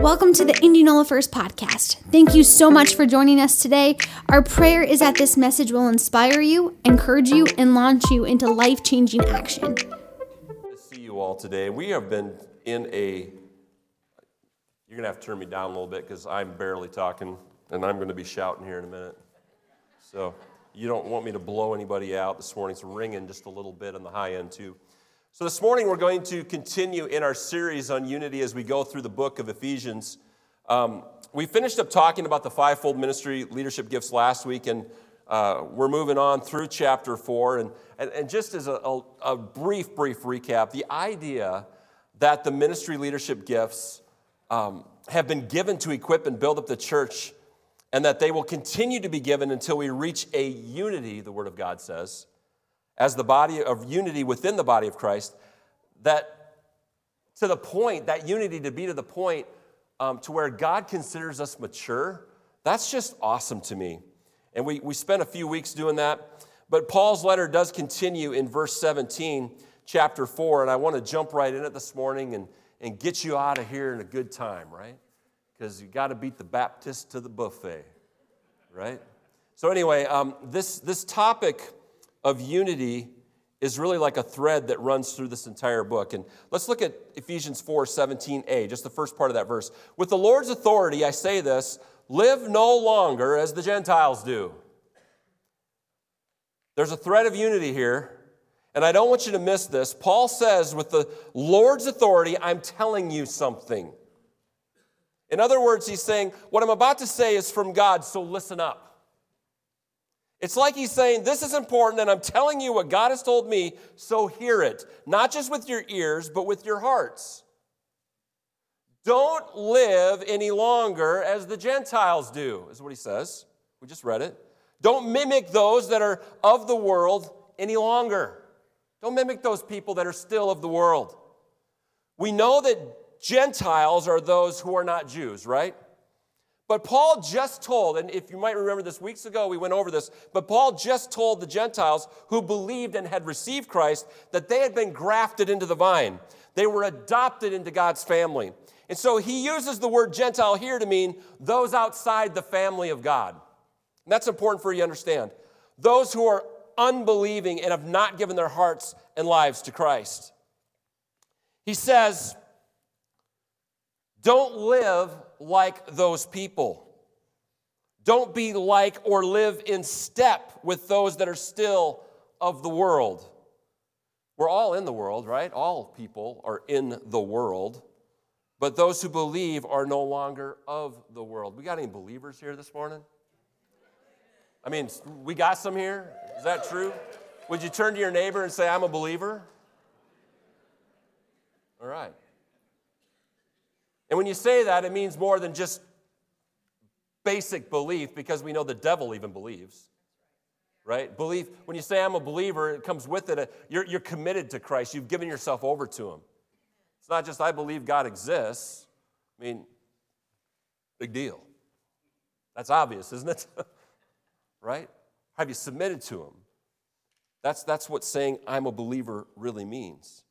Welcome to the Indianola First podcast. Thank you so much for joining us today. Our prayer is that this message will inspire you, encourage you, and launch you into life changing action. to see you all today. We have been in a. You're going to have to turn me down a little bit because I'm barely talking and I'm going to be shouting here in a minute. So you don't want me to blow anybody out this morning. It's ringing just a little bit on the high end, too. So this morning we're going to continue in our series on unity as we go through the book of Ephesians. Um, we finished up talking about the fivefold ministry leadership gifts last week, and uh, we're moving on through chapter four. And, and, and just as a, a, a brief, brief recap, the idea that the ministry leadership gifts um, have been given to equip and build up the church, and that they will continue to be given until we reach a unity, the Word of God says, as the body of unity within the body of Christ, that to the point, that unity to be to the point um, to where God considers us mature, that's just awesome to me. And we, we spent a few weeks doing that. But Paul's letter does continue in verse 17, chapter 4, and I want to jump right in it this morning and, and get you out of here in a good time, right? Because you got to beat the Baptist to the buffet, right? So, anyway, um, this, this topic of unity is really like a thread that runs through this entire book. And let's look at Ephesians 4 17a, just the first part of that verse. With the Lord's authority, I say this live no longer as the Gentiles do. There's a thread of unity here, and I don't want you to miss this. Paul says, with the Lord's authority, I'm telling you something. In other words, he's saying, What I'm about to say is from God, so listen up. It's like he's saying, This is important, and I'm telling you what God has told me, so hear it. Not just with your ears, but with your hearts. Don't live any longer as the Gentiles do, is what he says. We just read it. Don't mimic those that are of the world any longer. Don't mimic those people that are still of the world. We know that Gentiles are those who are not Jews, right? But Paul just told, and if you might remember this weeks ago, we went over this, but Paul just told the Gentiles who believed and had received Christ that they had been grafted into the vine. They were adopted into God's family. And so he uses the word Gentile here to mean those outside the family of God. And that's important for you to understand. Those who are unbelieving and have not given their hearts and lives to Christ. He says, don't live like those people. Don't be like or live in step with those that are still of the world. We're all in the world, right? All people are in the world. But those who believe are no longer of the world. We got any believers here this morning? I mean, we got some here. Is that true? Would you turn to your neighbor and say, I'm a believer? All right. And when you say that, it means more than just basic belief because we know the devil even believes. Right? Belief, when you say I'm a believer, it comes with it. You're, you're committed to Christ. You've given yourself over to Him. It's not just I believe God exists. I mean, big deal. That's obvious, isn't it? right? Have you submitted to Him? That's, that's what saying I'm a believer really means.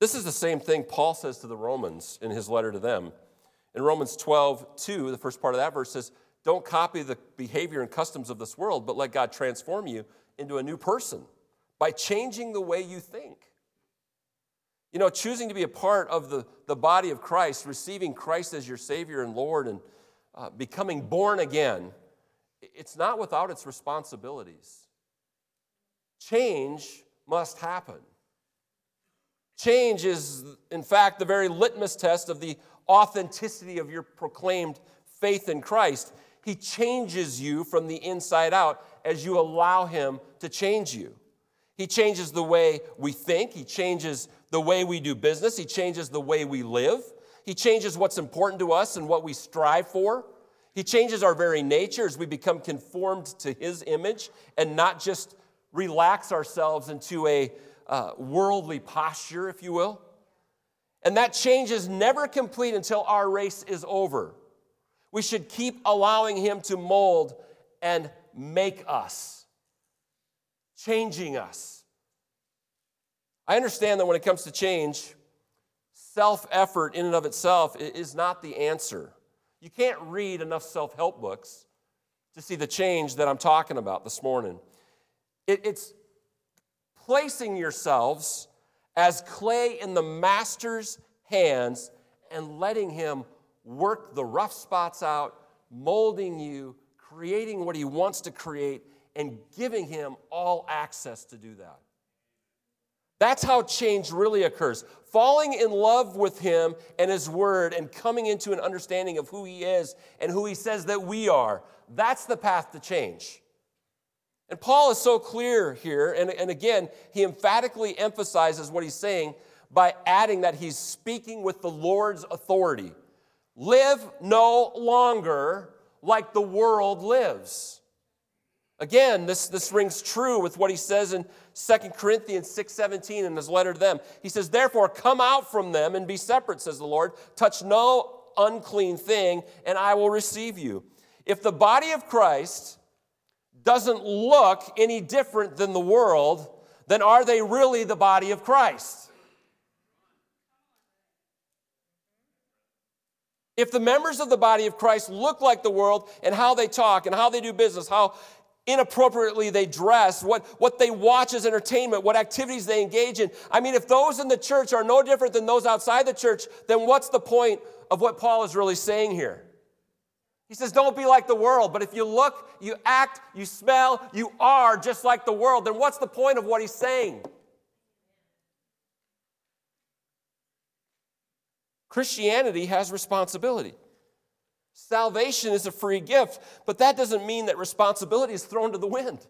This is the same thing Paul says to the Romans in his letter to them. In Romans 12, 2, the first part of that verse says, Don't copy the behavior and customs of this world, but let God transform you into a new person by changing the way you think. You know, choosing to be a part of the, the body of Christ, receiving Christ as your Savior and Lord, and uh, becoming born again, it's not without its responsibilities. Change must happen. Change is, in fact, the very litmus test of the authenticity of your proclaimed faith in Christ. He changes you from the inside out as you allow Him to change you. He changes the way we think, He changes the way we do business, He changes the way we live, He changes what's important to us and what we strive for. He changes our very nature as we become conformed to His image and not just relax ourselves into a uh, worldly posture, if you will. And that change is never complete until our race is over. We should keep allowing Him to mold and make us, changing us. I understand that when it comes to change, self effort in and of itself is not the answer. You can't read enough self help books to see the change that I'm talking about this morning. It, it's placing yourselves as clay in the master's hands and letting him work the rough spots out, molding you, creating what he wants to create, and giving him all access to do that. That's how change really occurs. Falling in love with Him and His Word and coming into an understanding of who He is and who He says that we are. That's the path to change. And Paul is so clear here, and, and again, he emphatically emphasizes what he's saying by adding that he's speaking with the Lord's authority. Live no longer like the world lives. Again, this, this rings true with what he says in 2 Corinthians 6:17 in his letter to them. He says, Therefore, come out from them and be separate, says the Lord. Touch no unclean thing, and I will receive you. If the body of Christ doesn't look any different than the world, then are they really the body of Christ? If the members of the body of Christ look like the world and how they talk and how they do business, how inappropriately they dress, what, what they watch as entertainment, what activities they engage in. I mean, if those in the church are no different than those outside the church, then what's the point of what Paul is really saying here? He says, Don't be like the world, but if you look, you act, you smell, you are just like the world, then what's the point of what he's saying? Christianity has responsibility. Salvation is a free gift, but that doesn't mean that responsibility is thrown to the wind.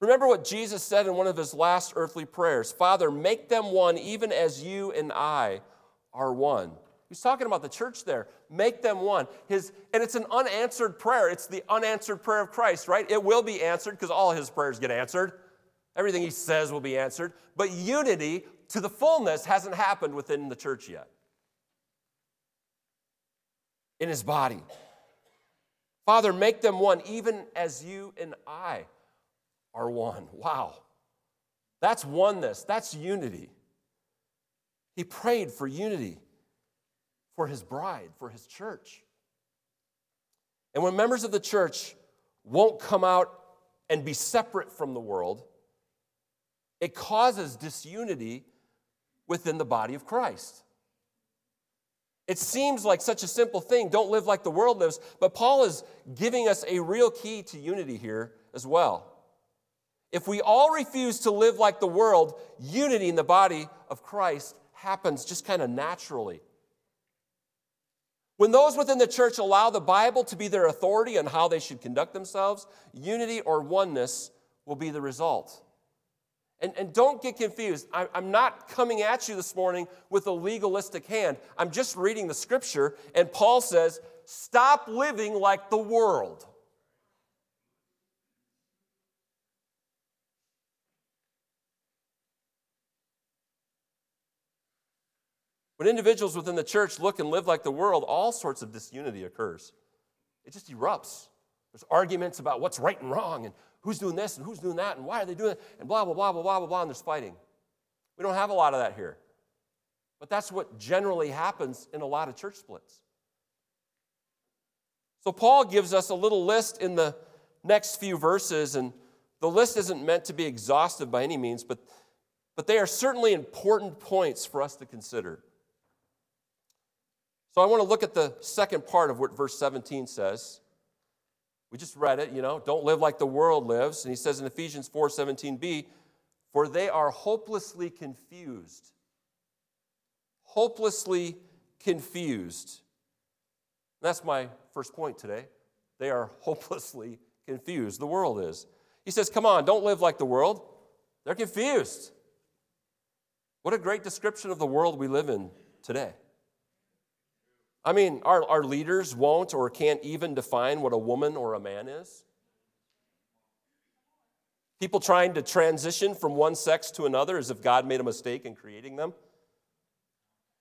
Remember what Jesus said in one of his last earthly prayers Father, make them one, even as you and I are one. He's talking about the church there. Make them one. His, and it's an unanswered prayer. It's the unanswered prayer of Christ, right? It will be answered because all his prayers get answered. Everything he says will be answered. But unity to the fullness hasn't happened within the church yet in his body. Father, make them one, even as you and I are one. Wow. That's oneness, that's unity. He prayed for unity for his bride, for his church. And when members of the church won't come out and be separate from the world, it causes disunity within the body of Christ. It seems like such a simple thing. Don't live like the world lives. But Paul is giving us a real key to unity here as well. If we all refuse to live like the world, unity in the body of Christ happens just kind of naturally. When those within the church allow the Bible to be their authority on how they should conduct themselves, unity or oneness will be the result. And, and don't get confused. I, I'm not coming at you this morning with a legalistic hand. I'm just reading the scripture, and Paul says, Stop living like the world. When individuals within the church look and live like the world, all sorts of disunity occurs. It just erupts. There's arguments about what's right and wrong and who's doing this and who's doing that and why are they doing it and blah, blah, blah, blah, blah, blah, blah, and there's fighting. We don't have a lot of that here. But that's what generally happens in a lot of church splits. So Paul gives us a little list in the next few verses, and the list isn't meant to be exhaustive by any means, but, but they are certainly important points for us to consider. So I want to look at the second part of what verse 17 says. We just read it, you know, don't live like the world lives. And he says in Ephesians 4 17b, for they are hopelessly confused. Hopelessly confused. That's my first point today. They are hopelessly confused. The world is. He says, Come on, don't live like the world. They're confused. What a great description of the world we live in today. I mean, our, our leaders won't or can't even define what a woman or a man is. People trying to transition from one sex to another as if God made a mistake in creating them.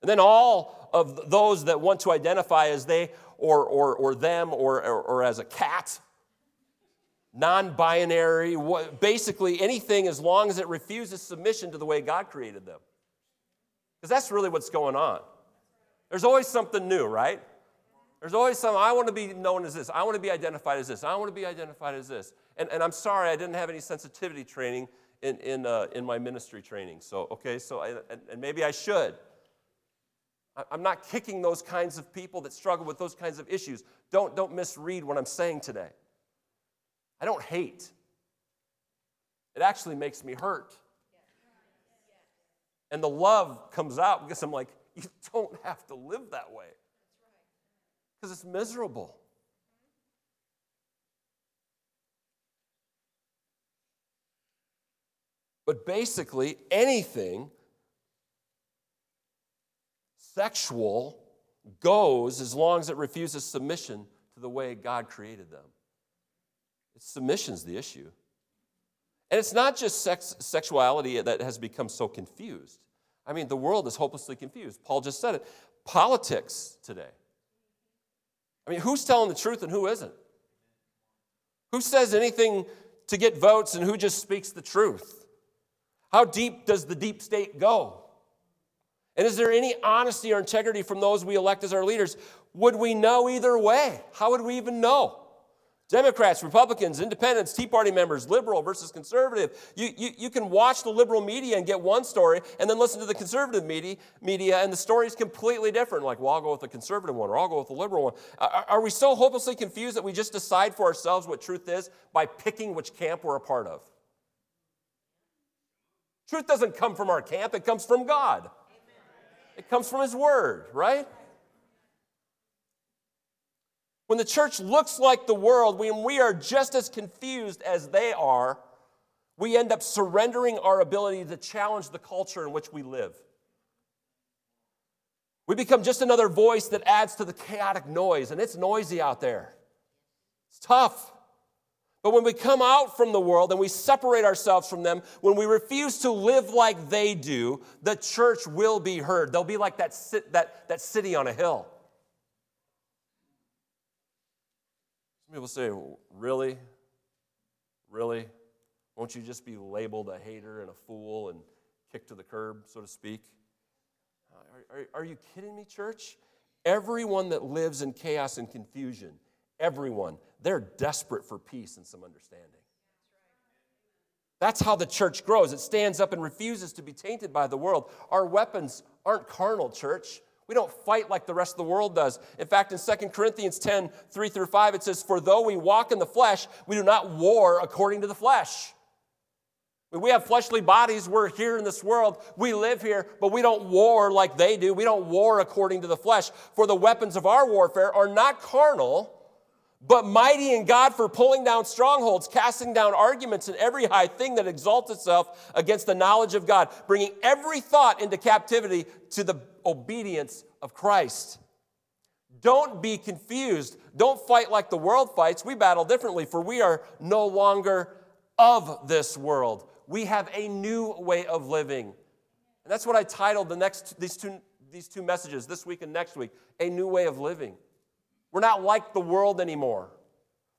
And then all of those that want to identify as they or, or, or them or, or, or as a cat, non binary, basically anything as long as it refuses submission to the way God created them. Because that's really what's going on. There's always something new, right? There's always something, I want to be known as this. I want to be identified as this. I want to be identified as this. And, and I'm sorry, I didn't have any sensitivity training in, in, uh, in my ministry training. So, okay, so, I, and, and maybe I should. I'm not kicking those kinds of people that struggle with those kinds of issues. Don't, don't misread what I'm saying today. I don't hate, it actually makes me hurt. And the love comes out because I'm like, you don't have to live that way. Because it's miserable. But basically, anything sexual goes as long as it refuses submission to the way God created them. It's submission's the issue. And it's not just sex, sexuality that has become so confused. I mean, the world is hopelessly confused. Paul just said it. Politics today. I mean, who's telling the truth and who isn't? Who says anything to get votes and who just speaks the truth? How deep does the deep state go? And is there any honesty or integrity from those we elect as our leaders? Would we know either way? How would we even know? Democrats, Republicans, independents, Tea Party members, liberal versus conservative. You, you, you can watch the liberal media and get one story and then listen to the conservative media, media and the story is completely different. Like, well, I'll go with the conservative one or I'll go with the liberal one. Are, are we so hopelessly confused that we just decide for ourselves what truth is by picking which camp we're a part of? Truth doesn't come from our camp, it comes from God. It comes from His Word, right? When the church looks like the world, when we are just as confused as they are, we end up surrendering our ability to challenge the culture in which we live. We become just another voice that adds to the chaotic noise, and it's noisy out there. It's tough. But when we come out from the world and we separate ourselves from them, when we refuse to live like they do, the church will be heard. They'll be like that, that, that city on a hill. Some people say, Really? Really? Won't you just be labeled a hater and a fool and kicked to the curb, so to speak? Are, are, are you kidding me, church? Everyone that lives in chaos and confusion, everyone, they're desperate for peace and some understanding. That's how the church grows. It stands up and refuses to be tainted by the world. Our weapons aren't carnal, church. We don't fight like the rest of the world does. In fact, in 2 Corinthians 10 3 through 5, it says, For though we walk in the flesh, we do not war according to the flesh. We have fleshly bodies. We're here in this world. We live here, but we don't war like they do. We don't war according to the flesh. For the weapons of our warfare are not carnal but mighty in God for pulling down strongholds, casting down arguments and every high thing that exalts itself against the knowledge of God, bringing every thought into captivity to the obedience of Christ. Don't be confused. Don't fight like the world fights. We battle differently, for we are no longer of this world. We have a new way of living. And that's what I titled the next these two, these two messages this week and next week a new way of living. We're not like the world anymore.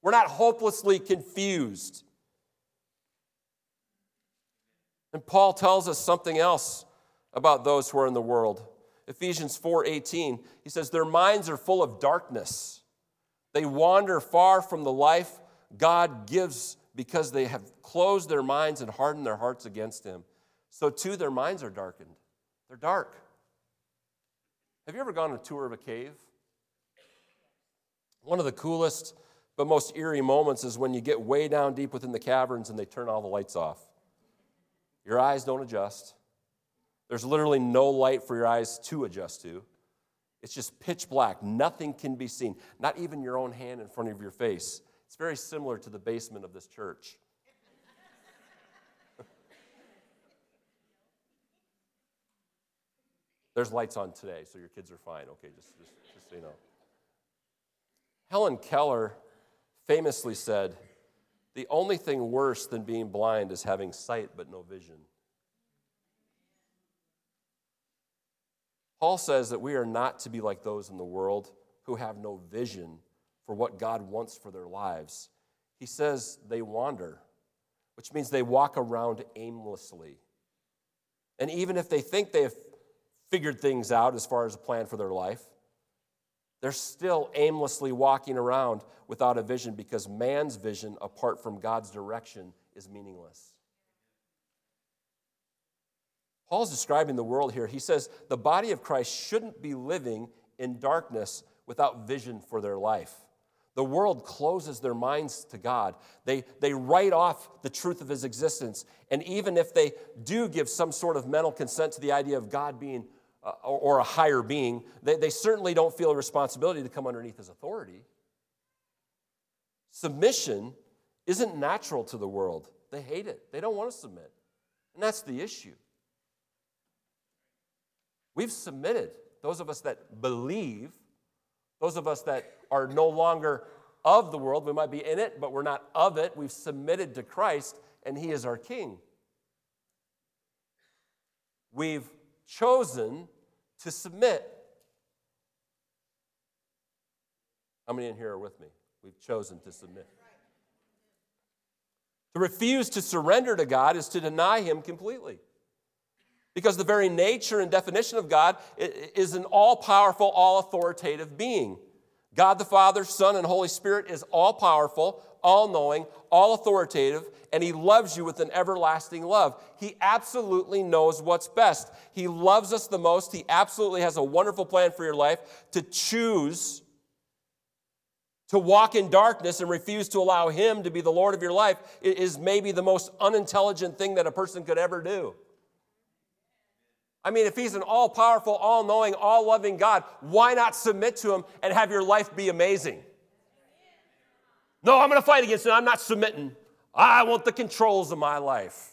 We're not hopelessly confused. And Paul tells us something else about those who are in the world. Ephesians 4:18, he says their minds are full of darkness. They wander far from the life God gives because they have closed their minds and hardened their hearts against him. So too their minds are darkened. They're dark. Have you ever gone on a tour of a cave? One of the coolest but most eerie moments is when you get way down deep within the caverns and they turn all the lights off. Your eyes don't adjust. There's literally no light for your eyes to adjust to. It's just pitch black. Nothing can be seen, not even your own hand in front of your face. It's very similar to the basement of this church. There's lights on today, so your kids are fine. Okay, just, just, just so you know. Helen Keller famously said, The only thing worse than being blind is having sight but no vision. Paul says that we are not to be like those in the world who have no vision for what God wants for their lives. he says they wander, which means they walk around aimlessly. And even if they think they've figured things out as far as a plan for their life, they're still aimlessly walking around without a vision because man's vision, apart from God's direction, is meaningless. Paul's describing the world here. He says the body of Christ shouldn't be living in darkness without vision for their life. The world closes their minds to God. They, they write off the truth of his existence. And even if they do give some sort of mental consent to the idea of God being uh, or a higher being, they, they certainly don't feel a responsibility to come underneath his authority. Submission isn't natural to the world. They hate it, they don't want to submit. And that's the issue. We've submitted, those of us that believe, those of us that are no longer of the world, we might be in it, but we're not of it. We've submitted to Christ, and He is our King. We've chosen to submit. How many in here are with me? We've chosen to submit. To refuse to surrender to God is to deny Him completely. Because the very nature and definition of God is an all powerful, all authoritative being. God the Father, Son, and Holy Spirit is all powerful, all knowing, all authoritative, and He loves you with an everlasting love. He absolutely knows what's best. He loves us the most. He absolutely has a wonderful plan for your life to choose to walk in darkness and refuse to allow Him to be the Lord of your life is maybe the most unintelligent thing that a person could ever do. I mean, if he's an all powerful, all knowing, all loving God, why not submit to him and have your life be amazing? No, I'm going to fight against it. I'm not submitting. I want the controls of my life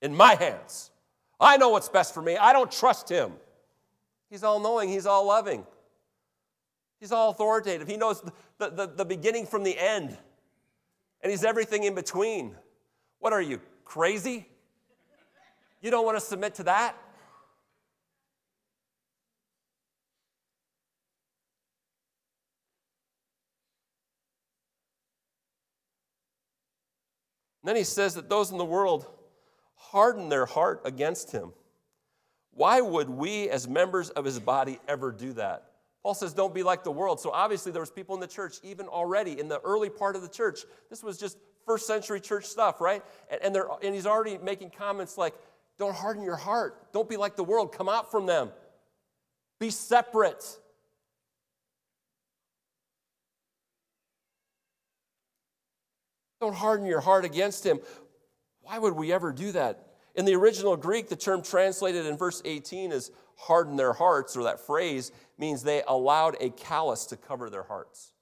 in my hands. I know what's best for me. I don't trust him. He's all knowing, he's all loving, he's all authoritative. He knows the, the, the beginning from the end, and he's everything in between. What are you, crazy? You don't want to submit to that? And then he says that those in the world harden their heart against him. Why would we, as members of his body, ever do that? Paul says, don't be like the world. So obviously, there was people in the church, even already in the early part of the church. This was just first century church stuff, right? And, and, and he's already making comments like, don't harden your heart. Don't be like the world. Come out from them. Be separate. Don't harden your heart against him. Why would we ever do that? In the original Greek, the term translated in verse 18 is harden their hearts, or that phrase means they allowed a callus to cover their hearts.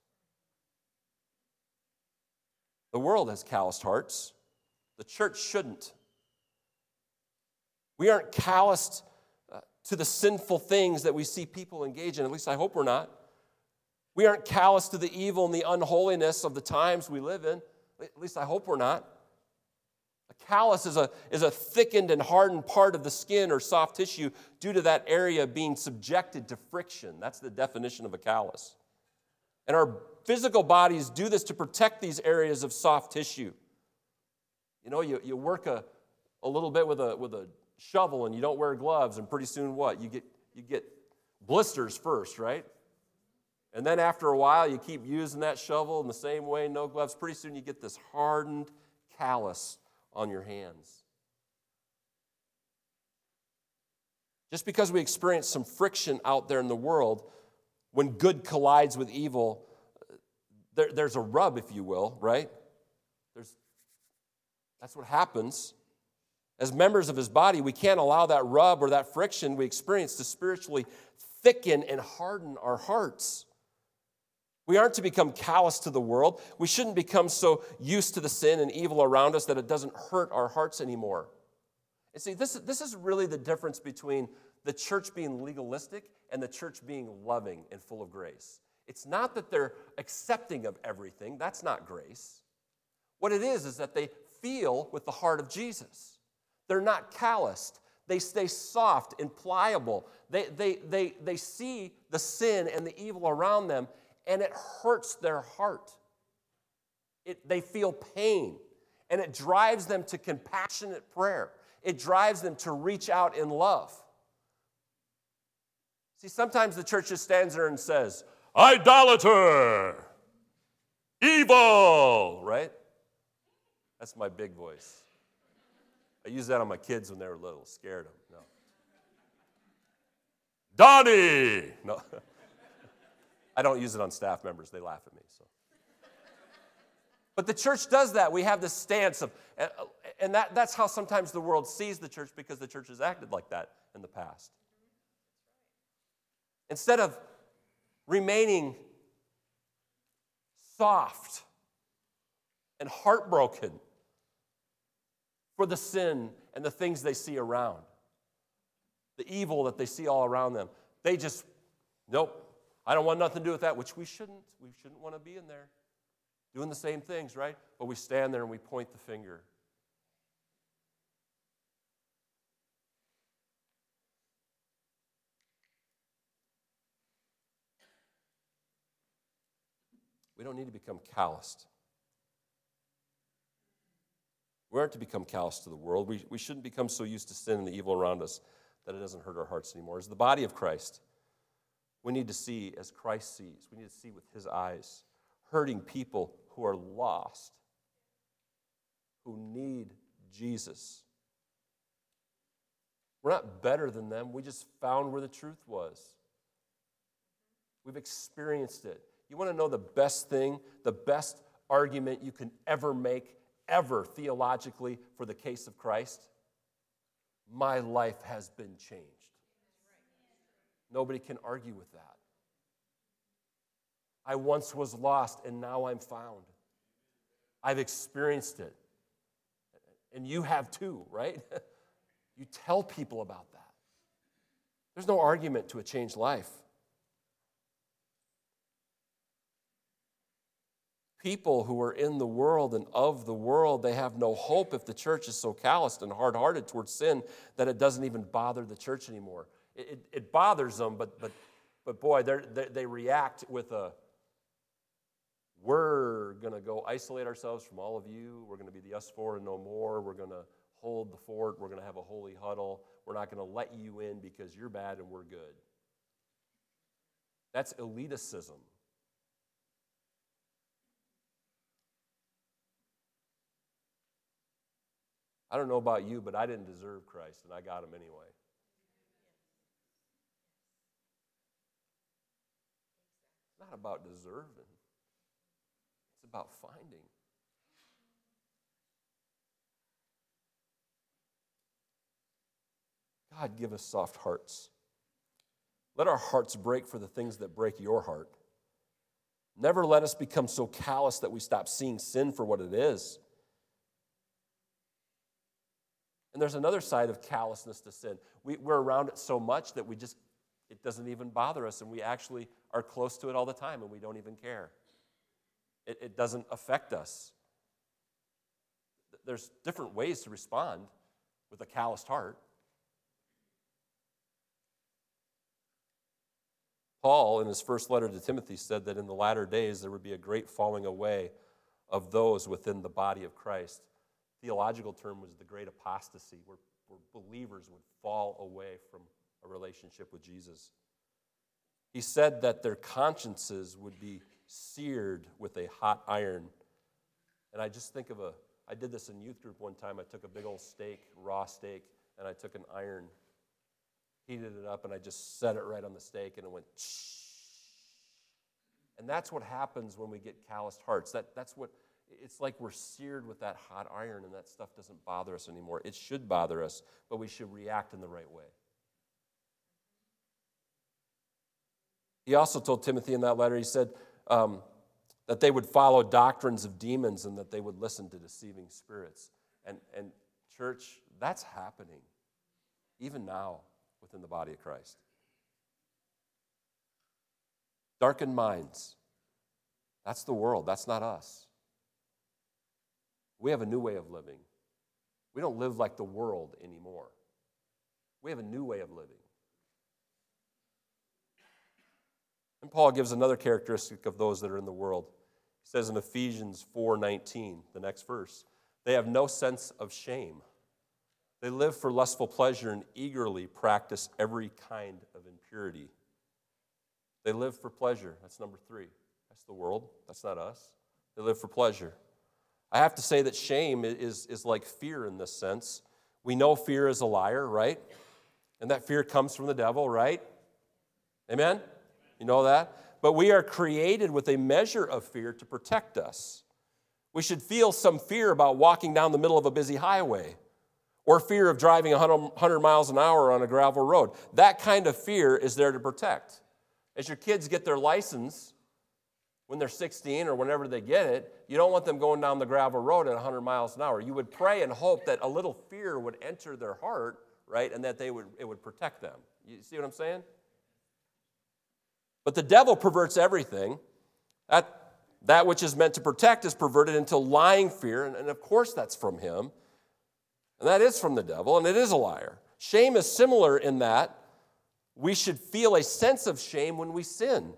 The world has calloused hearts, the church shouldn't. We aren't calloused uh, to the sinful things that we see people engage in, at least I hope we're not. We aren't calloused to the evil and the unholiness of the times we live in. At least I hope we're not. A callus is a, is a thickened and hardened part of the skin or soft tissue due to that area being subjected to friction. That's the definition of a callus. And our physical bodies do this to protect these areas of soft tissue. You know, you, you work a, a little bit with a, with a shovel and you don't wear gloves, and pretty soon what? You get, you get blisters first, right? And then after a while, you keep using that shovel in the same way, no gloves. Pretty soon, you get this hardened callus on your hands. Just because we experience some friction out there in the world, when good collides with evil, there, there's a rub, if you will, right? There's, that's what happens. As members of his body, we can't allow that rub or that friction we experience to spiritually thicken and harden our hearts. We aren't to become callous to the world. We shouldn't become so used to the sin and evil around us that it doesn't hurt our hearts anymore. And see, this, this is really the difference between the church being legalistic and the church being loving and full of grace. It's not that they're accepting of everything, that's not grace. What it is, is that they feel with the heart of Jesus. They're not calloused, they stay soft and pliable. They, they, they, they see the sin and the evil around them and it hurts their heart. It, they feel pain, and it drives them to compassionate prayer. It drives them to reach out in love. See, sometimes the church just stands there and says, idolater, evil, right? That's my big voice. I use that on my kids when they were little, scared them. No. Donnie! No. I don't use it on staff members, they laugh at me. So. But the church does that. We have this stance of, and that, that's how sometimes the world sees the church because the church has acted like that in the past. Instead of remaining soft and heartbroken for the sin and the things they see around, the evil that they see all around them, they just, nope, I don't want nothing to do with that, which we shouldn't. We shouldn't want to be in there doing the same things, right? But we stand there and we point the finger. We don't need to become calloused. We aren't to become callous to the world. We, we shouldn't become so used to sin and the evil around us that it doesn't hurt our hearts anymore. As the body of Christ, we need to see as Christ sees. We need to see with his eyes, hurting people who are lost, who need Jesus. We're not better than them. We just found where the truth was. We've experienced it. You want to know the best thing, the best argument you can ever make, ever theologically, for the case of Christ? My life has been changed. Nobody can argue with that. I once was lost and now I'm found. I've experienced it. And you have too, right? you tell people about that. There's no argument to a changed life. people who are in the world and of the world, they have no hope if the church is so calloused and hard hearted towards sin that it doesn't even bother the church anymore. It, it, bothers them, but, but, but boy, they they react with a we're going to go isolate ourselves from all of you. We're going to be the us four and no more. We're going to hold the fort. We're going to have a holy huddle. We're not going to let you in because you're bad and we're good. That's elitism. I don't know about you, but I didn't deserve Christ, and I got him anyway. Not about deserving, it's about finding. God, give us soft hearts. Let our hearts break for the things that break your heart. Never let us become so callous that we stop seeing sin for what it is. And there's another side of callousness to sin. We, we're around it so much that we just, it doesn't even bother us, and we actually are close to it all the time, and we don't even care. It, it doesn't affect us. There's different ways to respond with a calloused heart. Paul, in his first letter to Timothy, said that in the latter days there would be a great falling away of those within the body of Christ theological term was the great apostasy, where, where believers would fall away from a relationship with Jesus. He said that their consciences would be seared with a hot iron. And I just think of a, I did this in youth group one time. I took a big old steak, raw steak, and I took an iron, heated it up, and I just set it right on the steak, and it went shh. And that's what happens when we get calloused hearts. That, that's what it's like we're seared with that hot iron and that stuff doesn't bother us anymore. It should bother us, but we should react in the right way. He also told Timothy in that letter, he said um, that they would follow doctrines of demons and that they would listen to deceiving spirits. And, and church, that's happening even now within the body of Christ. Darkened minds. That's the world, that's not us. We have a new way of living. We don't live like the world anymore. We have a new way of living. And Paul gives another characteristic of those that are in the world. He says in Ephesians 4:19, the next verse, they have no sense of shame. They live for lustful pleasure and eagerly practice every kind of impurity. They live for pleasure. That's number 3. That's the world. That's not us. They live for pleasure. I have to say that shame is, is like fear in this sense. We know fear is a liar, right? And that fear comes from the devil, right? Amen? You know that? But we are created with a measure of fear to protect us. We should feel some fear about walking down the middle of a busy highway or fear of driving 100 miles an hour on a gravel road. That kind of fear is there to protect. As your kids get their license, when they're 16 or whenever they get it, you don't want them going down the gravel road at 100 miles an hour. You would pray and hope that a little fear would enter their heart, right, and that they would, it would protect them. You see what I'm saying? But the devil perverts everything. That, that which is meant to protect is perverted into lying fear, and, and of course that's from him. And that is from the devil, and it is a liar. Shame is similar in that we should feel a sense of shame when we sin.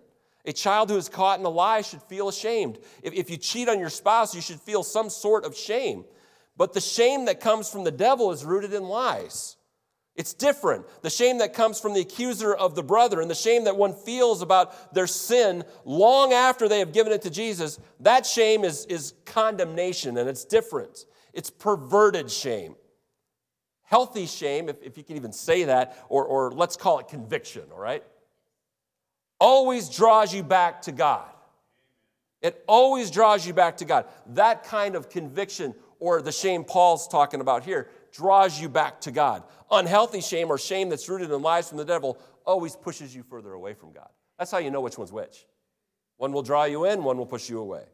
A child who is caught in a lie should feel ashamed. If, if you cheat on your spouse, you should feel some sort of shame. But the shame that comes from the devil is rooted in lies. It's different. The shame that comes from the accuser of the brother and the shame that one feels about their sin long after they have given it to Jesus, that shame is, is condemnation and it's different. It's perverted shame. Healthy shame, if, if you can even say that, or, or let's call it conviction, all right? always draws you back to God. It always draws you back to God. That kind of conviction, or the shame Paul's talking about here, draws you back to God. Unhealthy shame or shame that's rooted in lies from the devil always pushes you further away from God. That's how you know which one's which. One will draw you in, one will push you away.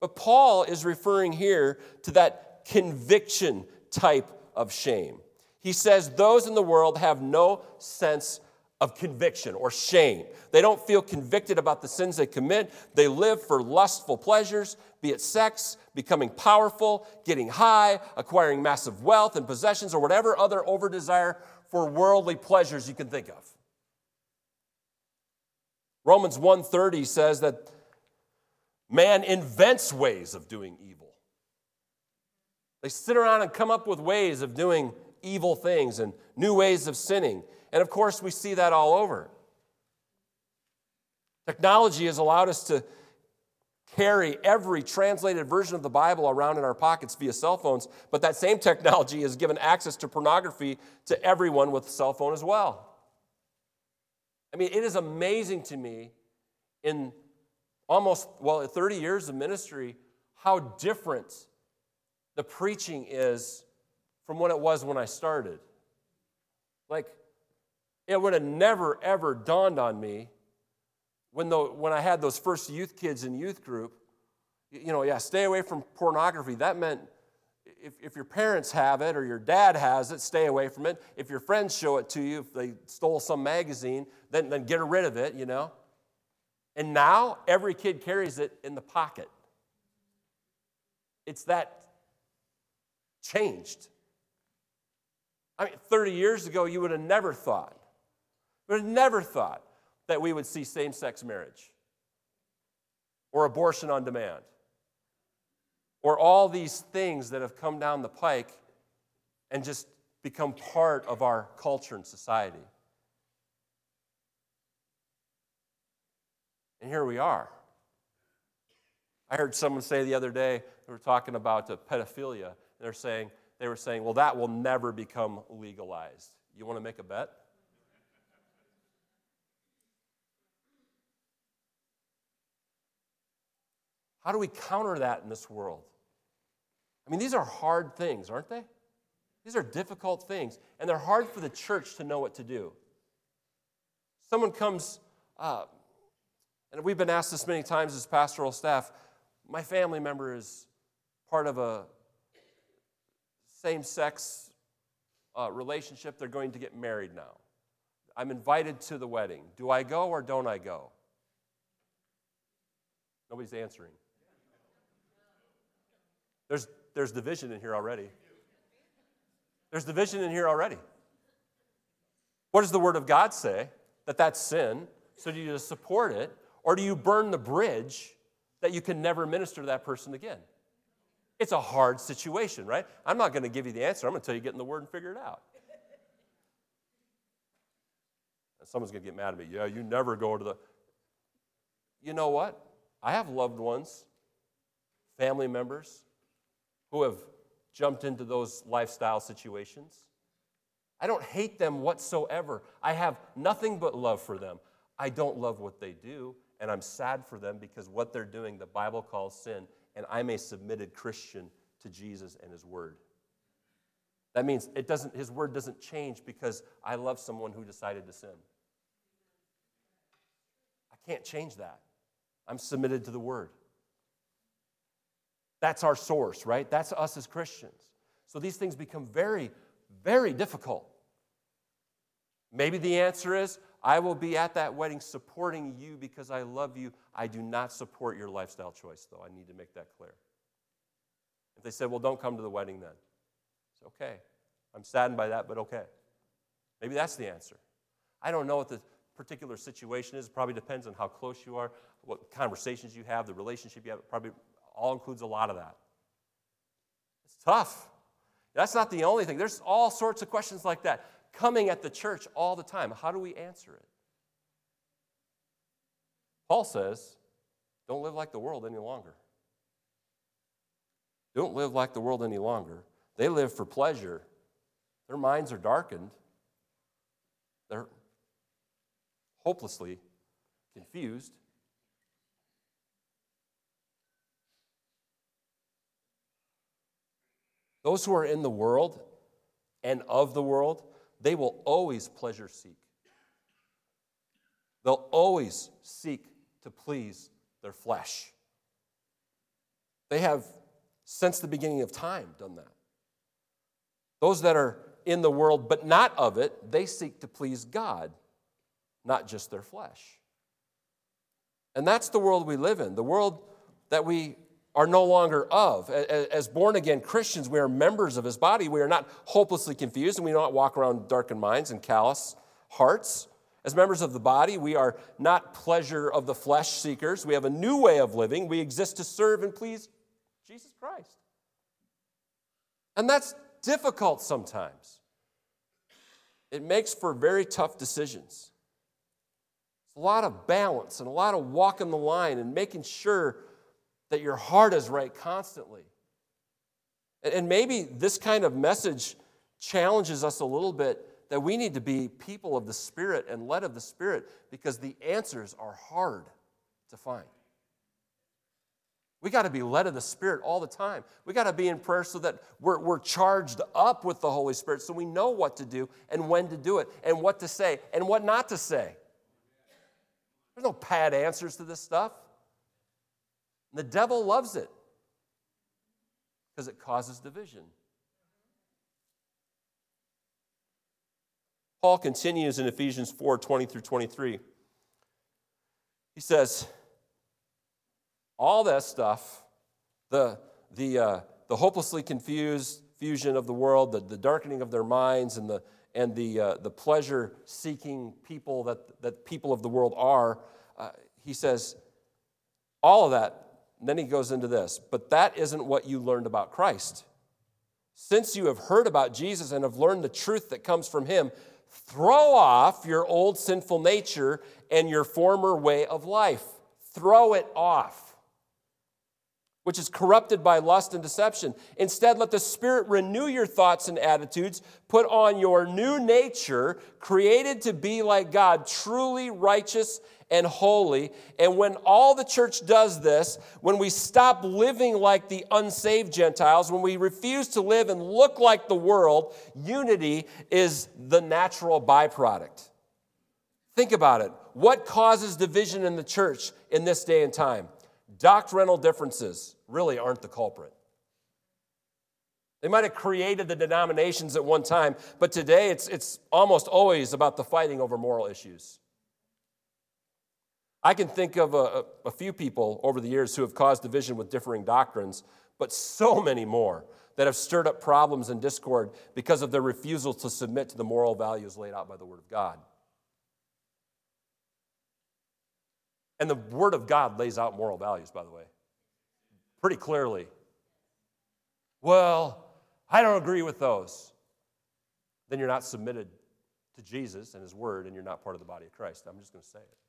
But Paul is referring here to that conviction type of shame. He says those in the world have no sense of conviction or shame. They don't feel convicted about the sins they commit. They live for lustful pleasures, be it sex, becoming powerful, getting high, acquiring massive wealth and possessions, or whatever other over desire for worldly pleasures you can think of. Romans 1:30 says that man invents ways of doing evil. They sit around and come up with ways of doing evil things and new ways of sinning. And of course, we see that all over. Technology has allowed us to carry every translated version of the Bible around in our pockets via cell phones, but that same technology has given access to pornography to everyone with a cell phone as well. I mean, it is amazing to me in almost, well, 30 years of ministry, how different the preaching is from what it was when I started. Like, it would have never, ever dawned on me when, the, when I had those first youth kids in youth group. You know, yeah, stay away from pornography. That meant if, if your parents have it or your dad has it, stay away from it. If your friends show it to you, if they stole some magazine, then, then get rid of it, you know. And now every kid carries it in the pocket. It's that changed. I mean, 30 years ago, you would have never thought have never thought that we would see same sex marriage or abortion on demand or all these things that have come down the pike and just become part of our culture and society. And here we are. I heard someone say the other day, they were talking about pedophilia. and They're saying, they were saying, well, that will never become legalized. You want to make a bet? How do we counter that in this world? I mean, these are hard things, aren't they? These are difficult things, and they're hard for the church to know what to do. Someone comes, uh, and we've been asked this many times as pastoral staff. My family member is part of a same sex uh, relationship. They're going to get married now. I'm invited to the wedding. Do I go or don't I go? Nobody's answering. There's, there's division in here already. There's division in here already. What does the Word of God say? That that's sin. So do you just support it? Or do you burn the bridge that you can never minister to that person again. It's a hard situation, right? I'm not going to give you the answer. I'm going to tell you get in the Word and figure it out. And someone's going to get mad at me. Yeah, you never go to the. You know what? I have loved ones, family members, who have jumped into those lifestyle situations. I don't hate them whatsoever. I have nothing but love for them. I don't love what they do, and I'm sad for them because what they're doing, the Bible calls sin, and I'm a submitted Christian to Jesus and His Word. That means it doesn't, His Word doesn't change because I love someone who decided to sin. I can't change that. I'm submitted to the Word. That's our source, right? That's us as Christians. So these things become very, very difficult. Maybe the answer is I will be at that wedding supporting you because I love you. I do not support your lifestyle choice, though. I need to make that clear. If they said, well, don't come to the wedding then, it's okay. I'm saddened by that, but okay. Maybe that's the answer. I don't know what the particular situation is. It probably depends on how close you are, what conversations you have, the relationship you have. It probably all includes a lot of that. It's tough. That's not the only thing. There's all sorts of questions like that coming at the church all the time. How do we answer it? Paul says, don't live like the world any longer. Don't live like the world any longer. They live for pleasure. Their minds are darkened. They're hopelessly confused. Those who are in the world and of the world they will always pleasure seek. They'll always seek to please their flesh. They have, since the beginning of time, done that. Those that are in the world but not of it, they seek to please God, not just their flesh. And that's the world we live in, the world that we are no longer of. As born again Christians, we are members of his body. We are not hopelessly confused and we do not walk around darkened minds and callous hearts. As members of the body, we are not pleasure of the flesh seekers. We have a new way of living. We exist to serve and please Jesus Christ. And that's difficult sometimes. It makes for very tough decisions. It's a lot of balance and a lot of walking the line and making sure that your heart is right constantly. And maybe this kind of message challenges us a little bit that we need to be people of the Spirit and led of the Spirit because the answers are hard to find. We got to be led of the Spirit all the time. We got to be in prayer so that we're, we're charged up with the Holy Spirit so we know what to do and when to do it and what to say and what not to say. There's no pad answers to this stuff. The devil loves it because it causes division. Paul continues in Ephesians 4 20 through 23. He says, All that stuff, the, the, uh, the hopelessly confused fusion of the world, the, the darkening of their minds, and the, and the, uh, the pleasure seeking people that, that people of the world are, uh, he says, all of that and then he goes into this, but that isn't what you learned about Christ. Since you have heard about Jesus and have learned the truth that comes from him, throw off your old sinful nature and your former way of life. Throw it off, which is corrupted by lust and deception. Instead, let the Spirit renew your thoughts and attitudes. Put on your new nature, created to be like God, truly righteous and holy. And when all the church does this, when we stop living like the unsaved Gentiles, when we refuse to live and look like the world, unity is the natural byproduct. Think about it. What causes division in the church in this day and time? Doctrinal differences really aren't the culprit. They might have created the denominations at one time, but today it's, it's almost always about the fighting over moral issues. I can think of a, a, few people over the years who have caused division with differing doctrines, but so many more that have stirred up problems and discord because of their refusal to submit to the moral values laid out by the Word of God. And the Word of God lays out moral values, by the way. pretty clearly. Well, I don't agree with those. Then you're not submitted to Jesus and His Word, and you're not part of the body of Christ. I'm just going to say it.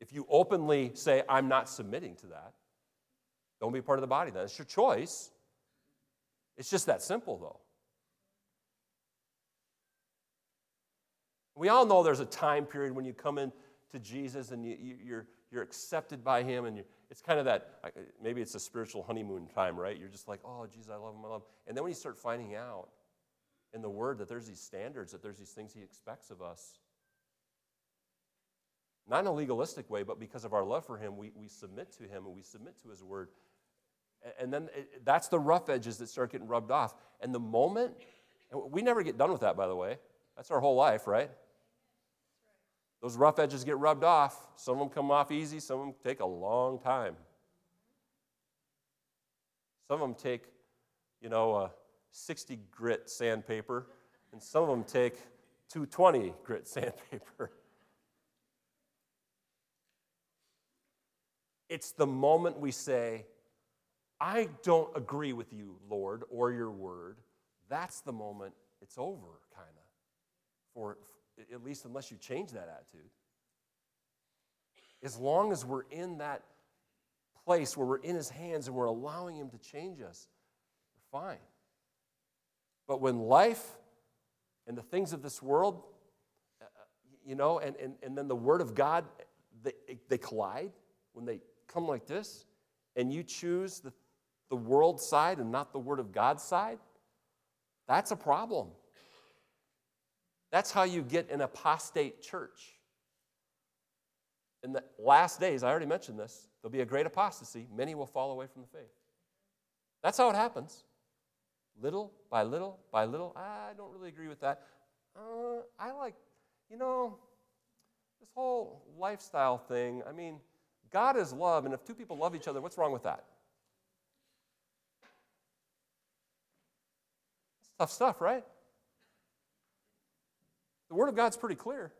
If you openly say, I'm not submitting to that, don't be part of the body then. It's your choice. It's just that simple, though. We all know there's a time period when you come in to Jesus and you, you, you're, you're accepted by Him, and it's kind of that maybe it's a spiritual honeymoon time, right? You're just like, oh, Jesus, I love Him, I love Him. And then when you start finding out in the Word that there's these standards, that there's these things He expects of us, not in a legalistic way, but because of our love for Him, we, we submit to Him and we submit to His Word. And then it, that's the rough edges that start getting rubbed off. And the moment, we never get done with that, by the way. That's our whole life, right? Those rough edges get rubbed off. Some of them come off easy, some of them take a long time. Some of them take, you know, a 60 grit sandpaper, and some of them take 220 grit sandpaper. It's the moment we say, I don't agree with you, Lord, or your word. That's the moment it's over, kind of, for, at least unless you change that attitude. As long as we're in that place where we're in his hands and we're allowing him to change us, we're fine. But when life and the things of this world, uh, you know, and, and, and then the word of God, they, they collide when they come like this, and you choose the, the world side and not the word of God side, that's a problem. That's how you get an apostate church. In the last days, I already mentioned this, there'll be a great apostasy. Many will fall away from the faith. That's how it happens. Little by little by little. I don't really agree with that. Uh, I like, you know, this whole lifestyle thing. I mean, God is love, and if two people love each other, what's wrong with that? It's tough stuff, right? The Word of God's pretty clear.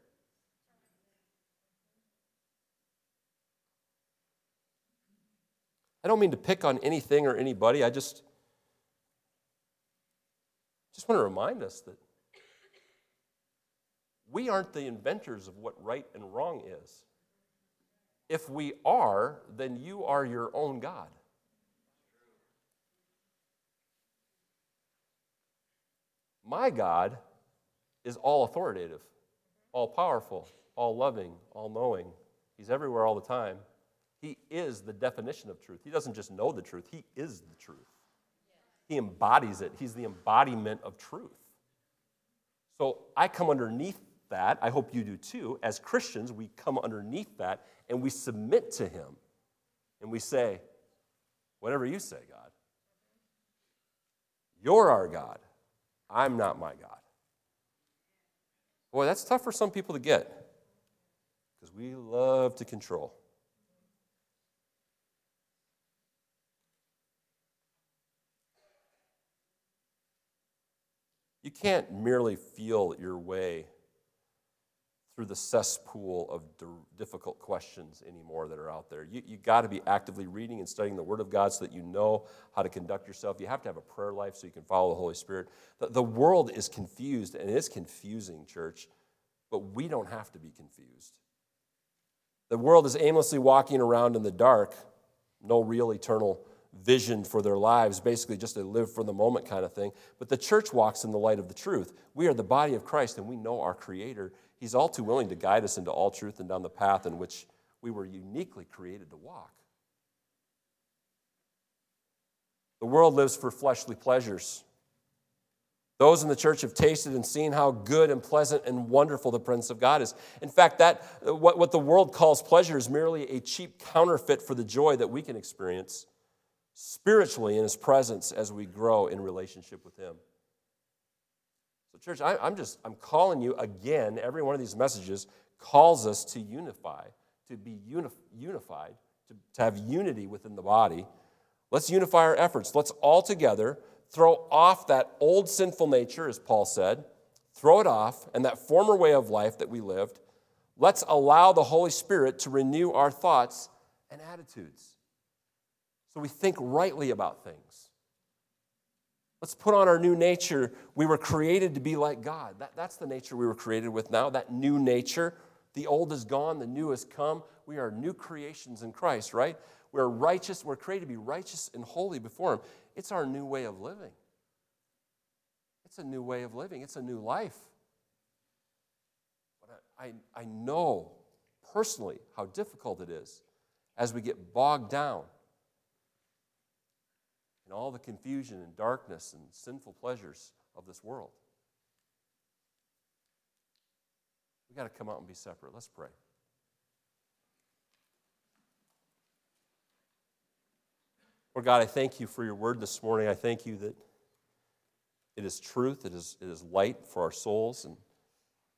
I don't mean to pick on anything or anybody. I just, just want to remind us that we aren't the inventors of what right and wrong is. If we are, then you are your own God. My God is all authoritative, all powerful, all loving, all knowing. He's everywhere all the time. He is the definition of truth. He doesn't just know the truth, He is the truth. He embodies it, He's the embodiment of truth. So I come underneath that. I hope you do too. As Christians, we come underneath that and we submit to Him. And we say, Whatever you say, God. You're our God. I'm not my God. Boy, that's tough for some people to get because we love to control. You can't merely feel your way through the cesspool of difficult questions anymore that are out there. You, you got to be actively reading and studying the Word of God so that you know how to conduct yourself. You have to have a prayer life so you can follow the Holy Spirit. The, the world is confused, and it's confusing, church, but we don't have to be confused. The world is aimlessly walking around in the dark, no real eternal vision for their lives, basically just a live for the moment kind of thing. But the church walks in the light of the truth. We are the body of Christ, and we know our Creator He's all too willing to guide us into all truth and down the path in which we were uniquely created to walk. The world lives for fleshly pleasures. Those in the church have tasted and seen how good and pleasant and wonderful the presence of God is. In fact, that what, what the world calls pleasure is merely a cheap counterfeit for the joy that we can experience spiritually in his presence as we grow in relationship with him. So, church, I, am just, I'm calling you again, every one of these messages calls us to unify, to be uni- unified, to, to have unity within the body. Let's unify our efforts. Let's all together throw off that old sinful nature, as Paul said, throw it off, and that former way of life that we lived. Let's allow the Holy Spirit to renew our thoughts and attitudes. so we think rightly about things. Let's put on our new nature. We were created to be like God. That, that's the nature we were created with now, that new nature. The old is gone, the new has come. We are new creations in Christ, right? We're righteous. We're created to be righteous and holy before Him. It's our new way of living. It's a new way of living, it's a new life. But I, I, I know personally how difficult it is as we get bogged down in all the confusion and darkness and sinful pleasures of this world. We've got to come out and be separate. Let's pray. Lord God, I thank you for your word this morning. I thank you that it is truth, it is, it is light for our souls. And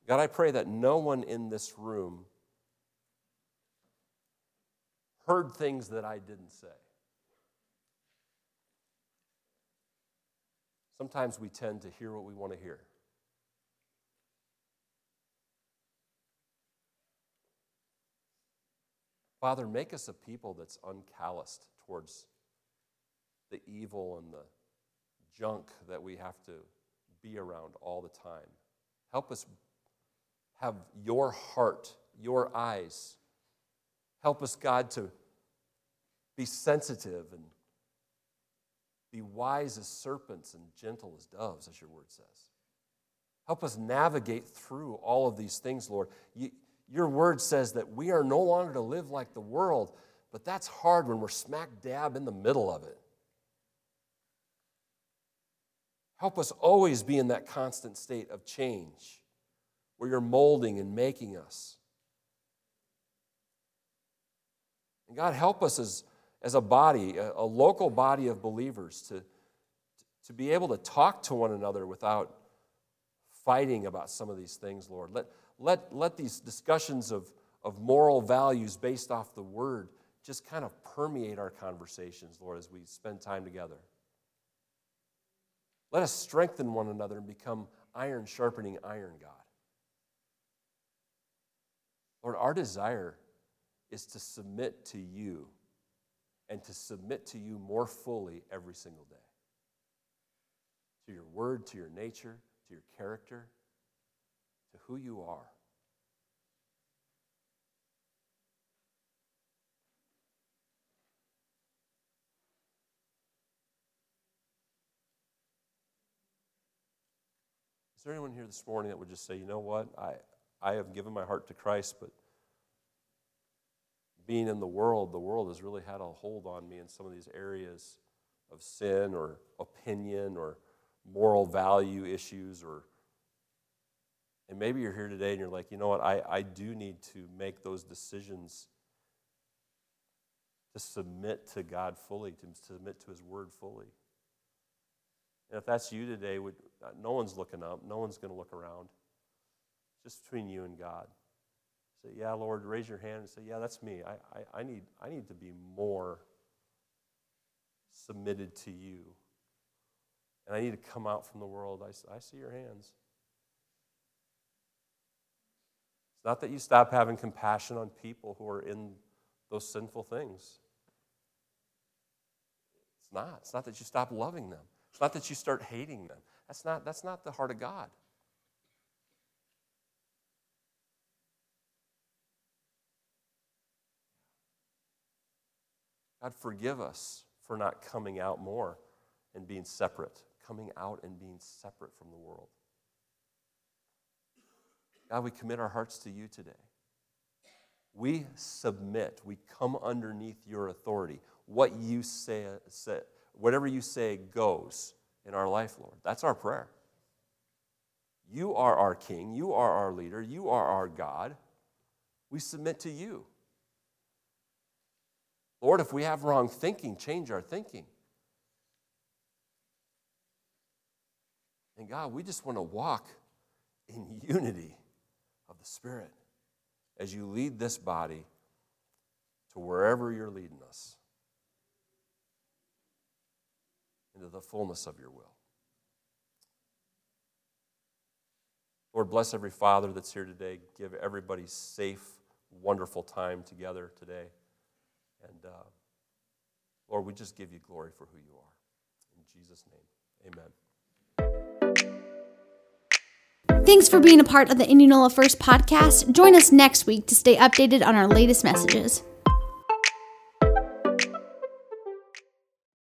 God, I pray that no one in this room heard things that I didn't say. Sometimes we tend to hear what we want to hear. Father, make us a people that's uncalloused towards the evil and the junk that we have to be around all the time. Help us have your heart, your eyes. Help us, God, to be sensitive and be wise as serpents and gentle as doves, as your word says. Help us navigate through all of these things, Lord. You, your word says that we are no longer to live like the world, but that's hard when we're smack dab in the middle of it. Help us always be in that constant state of change where you're molding and making us. And God, help us as, as a body, a, a local body of believers, to, to be able to talk to one another without fighting about some of these things, Lord. Let, let, let these discussions of, of moral values based off the word just kind of permeate our conversations, Lord, as we spend time together. Let us strengthen one another and become iron sharpening iron, God. Lord, our desire is to submit to you and to submit to you more fully every single day. To your word, to your nature, to your character, to who you are. Is there anyone here this morning that would just say, you know what, I, I have given my heart to Christ, but being in the world, the world has really had a hold on me in some of these areas of sin or opinion or moral value issues or and maybe you're here today and you're like, you know what, I, I do need to make those decisions to submit to God fully, to submit to His Word fully. And if that's you today, would, uh, no one's looking up, no one's going to look around. Just between you and God. Say, yeah, Lord, raise your hand and say, yeah, that's me. I, I, I, need, I need to be more submitted to you. And I need to come out from the world. I, I see your hands. It's not that you stop having compassion on people who are in those sinful things. It's not. It's not that you stop loving them. It's not that you start hating them. That's not, that's not the heart of God. God, forgive us for not coming out more and being separate, coming out and being separate from the world. God, we commit our hearts to you today. We submit, we come underneath your authority. What you say, say whatever you say goes in our life, Lord. That's our prayer. You are our King. You are our leader. You are our God. We submit to you. Lord, if we have wrong thinking, change our thinking. And God, we just want to walk in unity of the Spirit as you lead this body to wherever you're leading us into the fullness of your will. Lord, bless every father that's here today. Give everybody safe, wonderful time together today. And uh, Lord, we just give you glory for who you are. In Jesus' name, amen. Thanks for being a part of the Indianola First podcast. Join us next week to stay updated on our latest messages.